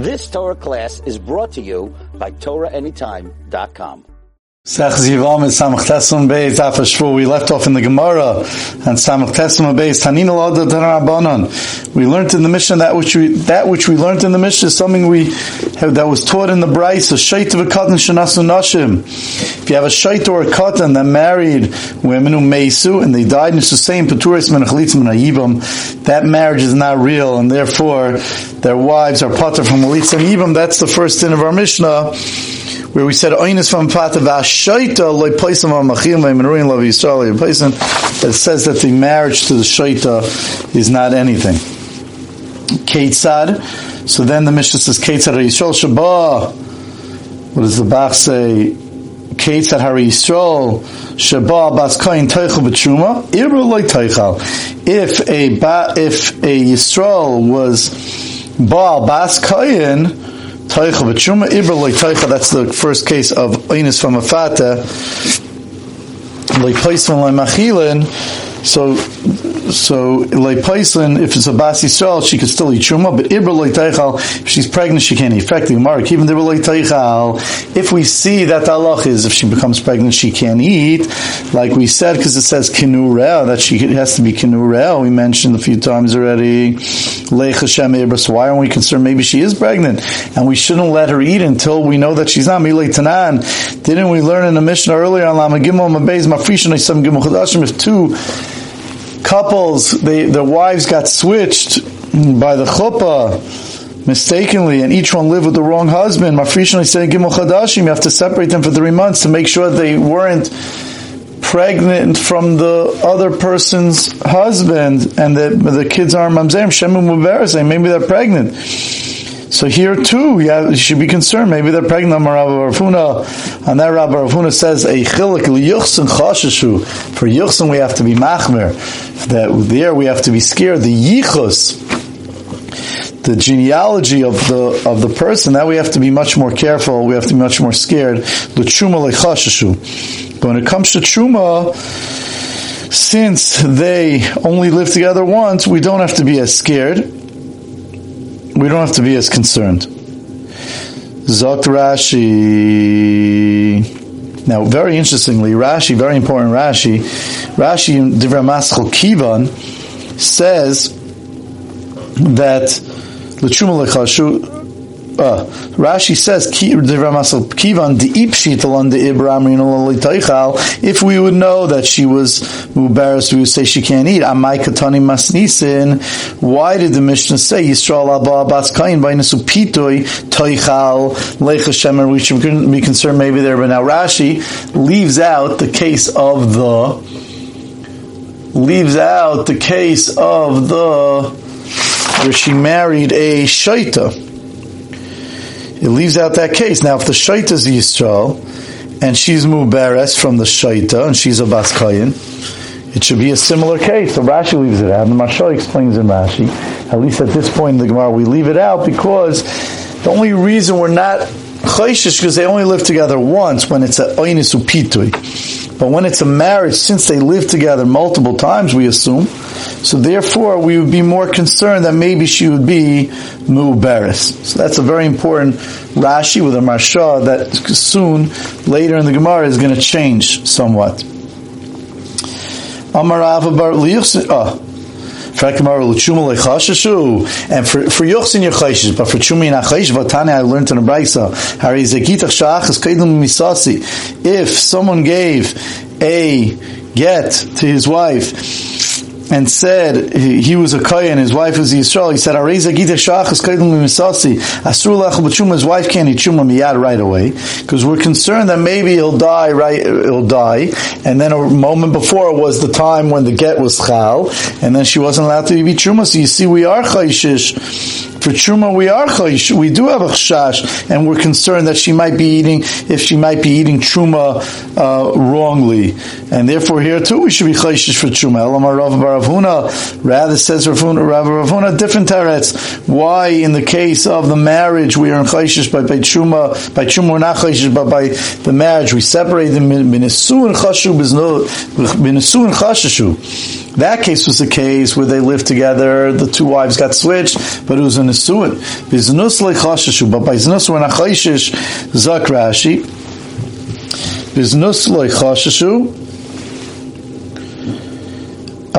This Torah class is brought to you by TorahAnytime.com. We left off in the Gemara and Tanina. We learned in the Mishnah that which we that which we learned in the Mishnah is something we have, that was taught in the Brisa. Shait of a cotton. If you have a shait or a cotton that married women who mesu and they died in the same paturis menachlitzim and that marriage is not real and therefore their wives are pater from and yibam. That's the first din of our Mishnah where we said oinus from pata v'ashaita loy poisam amachim v'menurin lo v'yisrael loy poisam. It says that the marriage to the shaita is not anything. Ketzad. So then the Mishnah says Ketzad Yisrael Shabbat. What does the Bach say? Ketzad Hari Yisrael Shabbat Bas Kain Teichel B'Truma Iru Loy Teichel. If a ba, if a Yisrael was Baal Bas Kain Teicha v'tshuma ibra loy. That's the first case of oinus from a fata. Loy peislin loy. So, so loy peislin. If it's a bas yisrael, she could still eat truma. But ibra loy teichal. If she's pregnant, she can't eat. Effectively, mark even the loy teichal. If we see that the halach is if she becomes pregnant, she can't eat. Like we said, because it says kinu that she has to be kinu We mentioned a few times already. So why aren't we concerned? Maybe she is pregnant, and we shouldn't let her eat until we know that she's not milay tanan. Didn't we learn in the Mishnah earlier on Lama Gimel Mabez Mafrishan Isam Gimel Chadashim? If two couples, they, their wives got switched by the chuppah mistakenly, and each one lived with the wrong husband. Mafrishan said Gimel Chadashim. You have to separate them for three months to make sure they weren't pregnant from the other person's husband and the, the kids aren't mamzerim, muberes, maybe they're pregnant. So here too, yeah, you should be concerned. Maybe they're pregnant. Rabbi Rafuna, and that Rabbi Rafuna says a chilik liyuchsin chashashu. For yuchsin, we have to be machmer. That there we have to be scared. The yichus, the genealogy of the of the person, that we have to be much more careful. We have to be much more scared. The truma lechashashu. But when it comes to truma, since they only live together once, we don't have to be as scared. We don't have to be as concerned. Zokt Rashi. Now, very interestingly, Rashi, very important Rashi, Rashi in Divrei Maschel Kivan says that lechashu uh, Rashi says, if we would know that she was mubaris, we would say she can't eat. Katani. Why did the Mishnah say Yisrael abba bas kain toichal We should be concerned maybe there, but now Rashi leaves out the case of the leaves out the case of the where she married a shaita. It leaves out that case. Now, if the shaita is Yisrael, and she's Muberes from the shaita, and she's a Baskayan, it should be a similar case. So Rashi leaves it out, and Mashal explains in Rashi. At least at this point in the Gemara, we leave it out because the only reason we're not chayshish because they only live together once when it's a oinis upitui. But when it's a marriage, since they live together multiple times, we assume, so therefore, we would be more concerned that maybe she would be mu'beres. So that's a very important Rashi with a Marsha that soon, later in the Gemara, is going to change somewhat. Amarav bar oh. And for, for Yochsin you're but for Chumi you're not chayshish. I learned in the Braisa, Hari Zekitach Shach is Misasi. If someone gave a get to his wife, and said he, he was a kohen, his wife was Yisrael. He said, "Areza gita shachas koydem misasi asur lechel b'tshuma." His wife can't eat chuma miyad right away because we're concerned that maybe he'll die. Right, he'll die. And then a moment before was the time when the get was chal, and then she wasn't allowed to eat chuma. So you see, we are chayshish for truma, we are. We do have a chash, and we're concerned that she might be eating, if she might be eating truma uh, wrongly, and therefore here too we should be chayish for truma. Elamar Rav Baravuna rather says Rav Ravuna different teretz. Why in the case of the marriage we are in chayish by, by truma, by truma we're not chayish, but by the marriage we separate them b'nesu and chashu. That case was a case where they lived together, the two wives got switched, but it was an Isuin. Biznus leichashashu, but by Znus we're not Zak Rashi. Biznus leichashashu,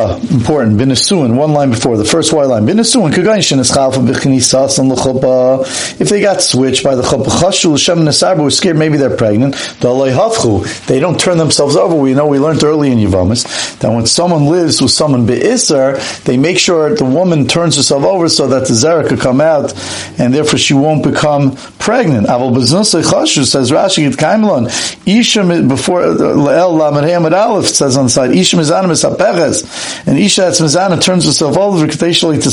Ah, important. Binasuin, one line before the first white line. Binasuin, kagayin is chalfa b'chinisas and l'chuppah. If they got switched by the chuppah, chashu l'shem nesabu, scared maybe they're pregnant. They don't turn themselves over. We know we learned early in Yavamis that when someone lives with someone be'isar, they make sure the woman turns herself over so that the zera could come out, and therefore she won't become pregnant. Aval b'znusay chashu says Rashi it kaimlon. Isham before el lamed aleph says on the side. Isham is animus aperes and Isha Etzmazana turns herself over Kadeshali to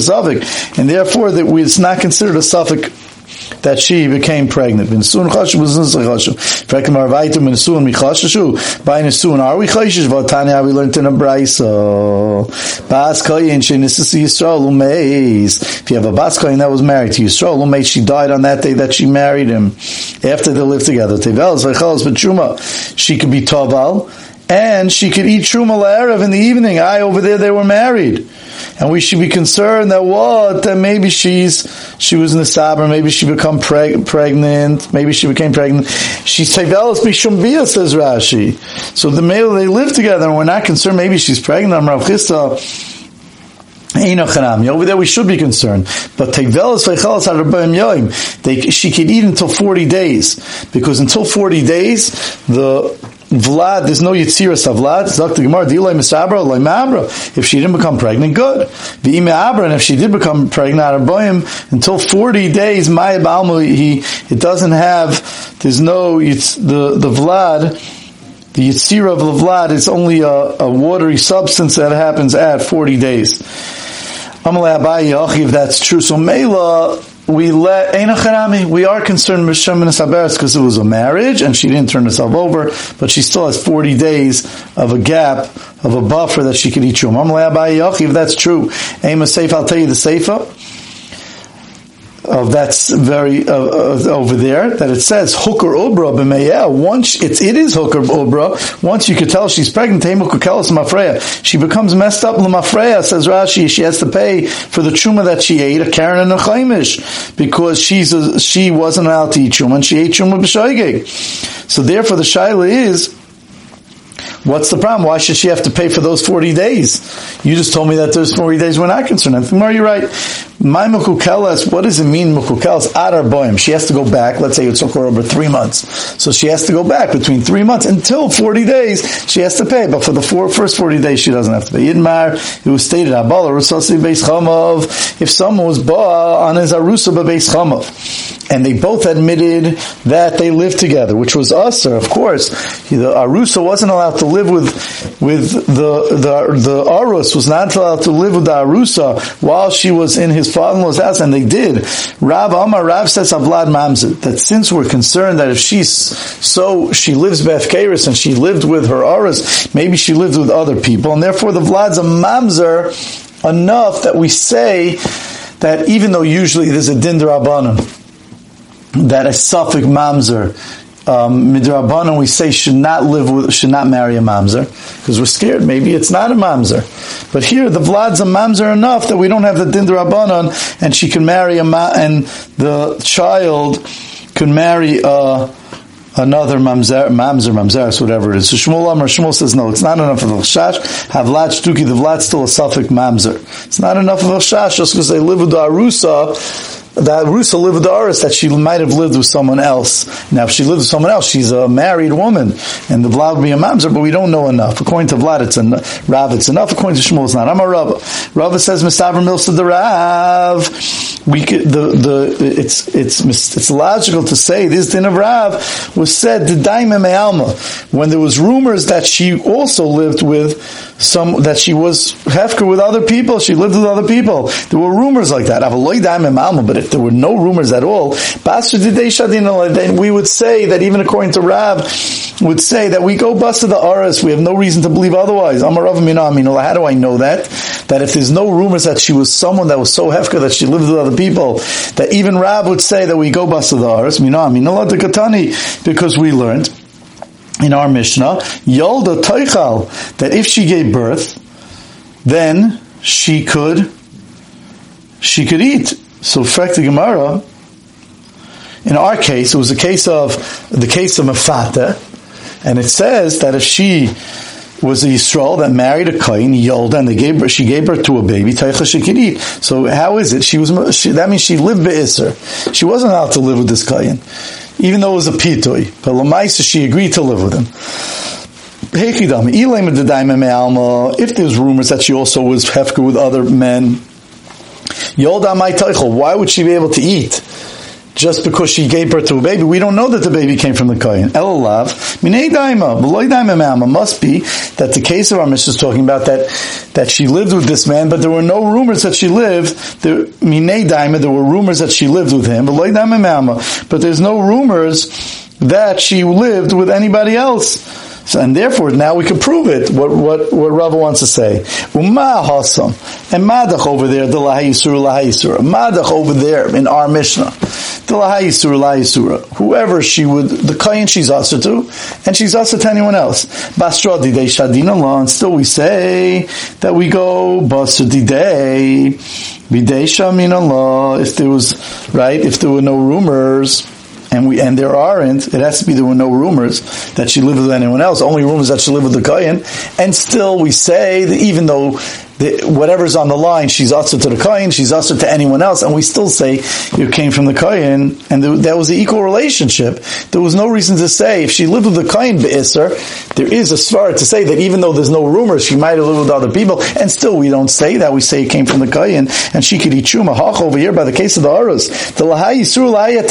Suffolk, and therefore that we, it's not considered a Suffolk that she became pregnant. Frekim arvaitu b'nesuin michashushu. By nesuin are we we learned in a. Bas koyin shenisas Yisrael. If you have a bas koyin that was married to Yisrael umeis, she died on that day that she married him. After they lived together. B'truma. She could be toval and she could eat truma la'erev in the evening. I over there they were married, and we should be concerned that what that maybe she's she was in the sabr, maybe she become preg- pregnant, maybe she became pregnant. She's tevelas bishum says Rashi. So the male they live together, and we're not concerned. Maybe she's pregnant. I'm Rav Chisda. Over there we should be concerned. But they she could eat until 40 days. Because until 40 days, the Vlad, there's no Yitziras of Vlad. Dr. Gemara, Dilay Misabra, Lay Mabra. If she didn't become pregnant, good. V'ime and if she did become pregnant, Araboyim, until 40 days, Maya Balmu, he, it doesn't have, there's no, it's, the, the Vlad, the Yitzira of the Vlad is only a, a watery substance that happens at 40 days. Amalei if that's true. So Mela, we let we are concerned with Shemin because it was a marriage and she didn't turn herself over, but she still has 40 days of a gap, of a buffer that she could eat Shum. If that's true, aim a safe, I'll tell you the safer of that's very uh, uh, over there that it says hooker obra b'meyel. Once it's it is hooker obra. Once you could tell she's pregnant, she becomes messed up. Lamafreya says Rashi. She has to pay for the truma that she ate a Karen and a chaimish because she's a, she wasn't allowed to eat truma and she ate truma b'shoigeg. So therefore, the shaila is What's the problem? Why should she have to pay for those 40 days? You just told me that those 40 days we're not concerned. I think, you're right. My mukukelas, what does it mean mukukelas? Adar boim. She has to go back. Let's say it took her over three months. So she has to go back between three months until 40 days. She has to pay. But for the four, first 40 days, she doesn't have to pay. Yidmar, it was stated, if someone was ba on his arusa beis chamav and they both admitted that they lived together, which was usher, of course. The Arusa wasn't allowed to live with, with the, the, the Arus was not allowed to live with the Arusa while she was in his father-in-law's house, and they did. Rav Amar Rav says Avlad Mamzer, that since we're concerned that if she's so, she lives Beth Karis and she lived with her Arus, maybe she lived with other people, and therefore the Vlad's a Mamzer enough that we say that even though usually there's a Dinder Abanim, that a Suffolk mamzer, um, midrabanan we say should not live with, should not marry a mamzer because we're scared. Maybe it's not a mamzer, but here the vlad's a mamzer enough that we don't have the din drabanan, and she can marry a ma- and the child can marry a another mamzer, mamzer, mamzeres, whatever it is. So Shmuel Amar Shmuel says no, it's not enough of a chash. Have vlad shtuki, the vlad's still a suffix mamzer. It's not enough of a chash just because they live with the arusa that Rusa lived with the Aris that she might have lived with someone else. Now, if she lived with someone else, she's a married woman, and the Vlad would be a mamzer, but we don't know enough. According to Vlad, it's enough. Rav, it's enough. According to Shmuel, it's not. I'm a Rav. Rav says, Mistavra Milsa the Rav. We could, the, the, it's, it's, it's logical to say this din of Rav was said to Daima Me'alma, when there was rumors that she also lived with some, that she was hefker with other people, she lived with other people. There were rumors like that. But if there were no rumors at all, then we would say that even according to Rav, would say that we go bust to the Aras, we have no reason to believe otherwise. How do I know that? That if there's no rumors that she was someone that was so hefker that she lived with other people, that even Rav would say that we go bust to the Aras, because we learned in our Mishnah, Yolda Teichal, that if she gave birth, then she could she could eat. So fact the Gemara, in our case, it was a case of the case of Mafata, and it says that if she was a Yisrael that married a Kain, Yolda, and they gave her, she gave birth to a baby, Taicha she could eat. So how is it? She was, she, that means she lived Be'isr. She wasn't allowed to live with this Kain, even though it was a Pitui. But Lamaisa, she agreed to live with him. If there's rumors that she also was hefka with other men, why would she be able to eat? Just because she gave birth to a baby, we don't know that the baby came from the Kohen. Elalav, minei daima, daima must be that the case of our Mishnah is talking about that, that she lived with this man, but there were no rumors that she lived, minei daima, there were rumors that she lived with him, beloy daima but there's no rumors that she lived with anybody else. So, and therefore, now we can prove it. What what what Rava wants to say. Uma hasam and madach over there. The lahayisur lahayisur. Madach over there in our Mishnah. The lahayisur lahayisur. Whoever she would, the kain she's also to, and she's also to anyone else. Bastradi de shadina law. And still we say that we go basradi day. Bidei shamin Allah. If there was right, if there were no rumors and we and there aren't. It has to be there were no rumors that she lived with anyone else. Only rumors that she lived with the kohen, and still we say that even though whatever's on the line, she's also to the kohen, she's also to anyone else, and we still say you came from the kohen, and there, that was the equal relationship. There was no reason to say if she lived with the kohen be'isr, there is a svara to say that even though there's no rumors, she might have lived with other people, and still we don't say that. We say it came from the kohen, and she could eat chuma. Hach over here by the case of the aras, the lahai yisur lahai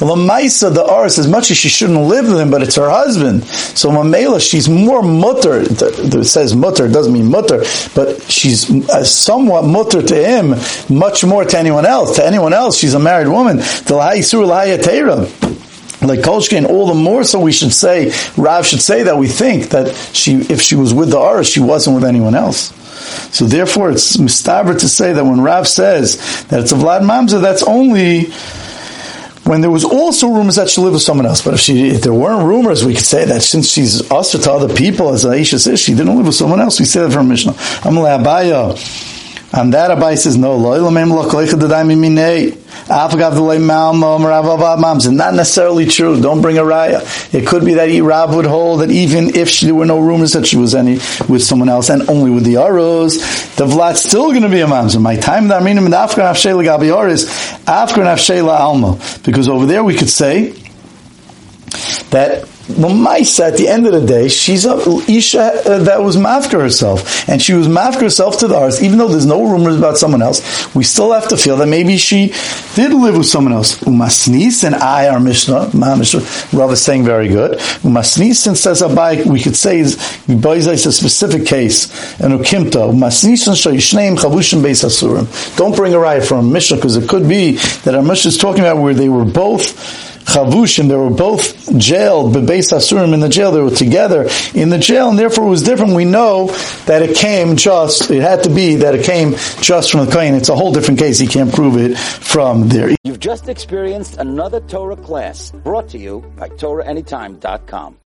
lamaisa the aras as much as she shouldn't live with him, but it's her husband. So mamela, she's more mutter. It says mutter, it doesn't mean mutter but she's uh, somewhat mutter to him, much more to anyone else. To anyone else, she's a married woman. Like Kolshkin, all the more so we should say, Rav should say that we think that she, if she was with the Aris, she wasn't with anyone else. So therefore, it's mistaber to say that when Rav says that it's a Vlad Mamza, that's only when there was also rumors that she lived with someone else. But if she, if there weren't rumors, we could say that since she's usher to other people, as Aisha says, she didn't live with someone else. We say that from Mishnah. Amalei Abaya. And that Abai says, no, not necessarily true. Don't bring a raya. It could be that Rav would hold that even if there were no rumors that she was any with someone else and only with the Aros, the Vlad's still going to be a mamzer. My time that meaning in Afghan Afshela Gabi Aris, Afghan Afshela Alma. Because over there we could say that Lamaisa, at the end of the day, she's a Isha uh, that was mafka herself. And she was mafka herself to the arts, even though there's no rumors about someone else, we still have to feel that maybe she did live with someone else. Umasnis and I, our Mishnah, my Mishnah, Rav is saying very good. Umasnis and says Abai, we could say is, is a specific case. And Ukimta, Umasnis and Shayishneim Chavushim Beis Asurim. Don't bring a riot from Mishnah, because it could be that our Mishnah is talking about where they were both Chavushim, they were both jailed, but Beis Asurim in the jail, they were together in the jail, and therefore it was different. We know that it came just, it had to be that it came just from the Kohen. It's a whole different case. He can't prove it from there. You've just experienced another Torah class brought to you by TorahAnytime.com.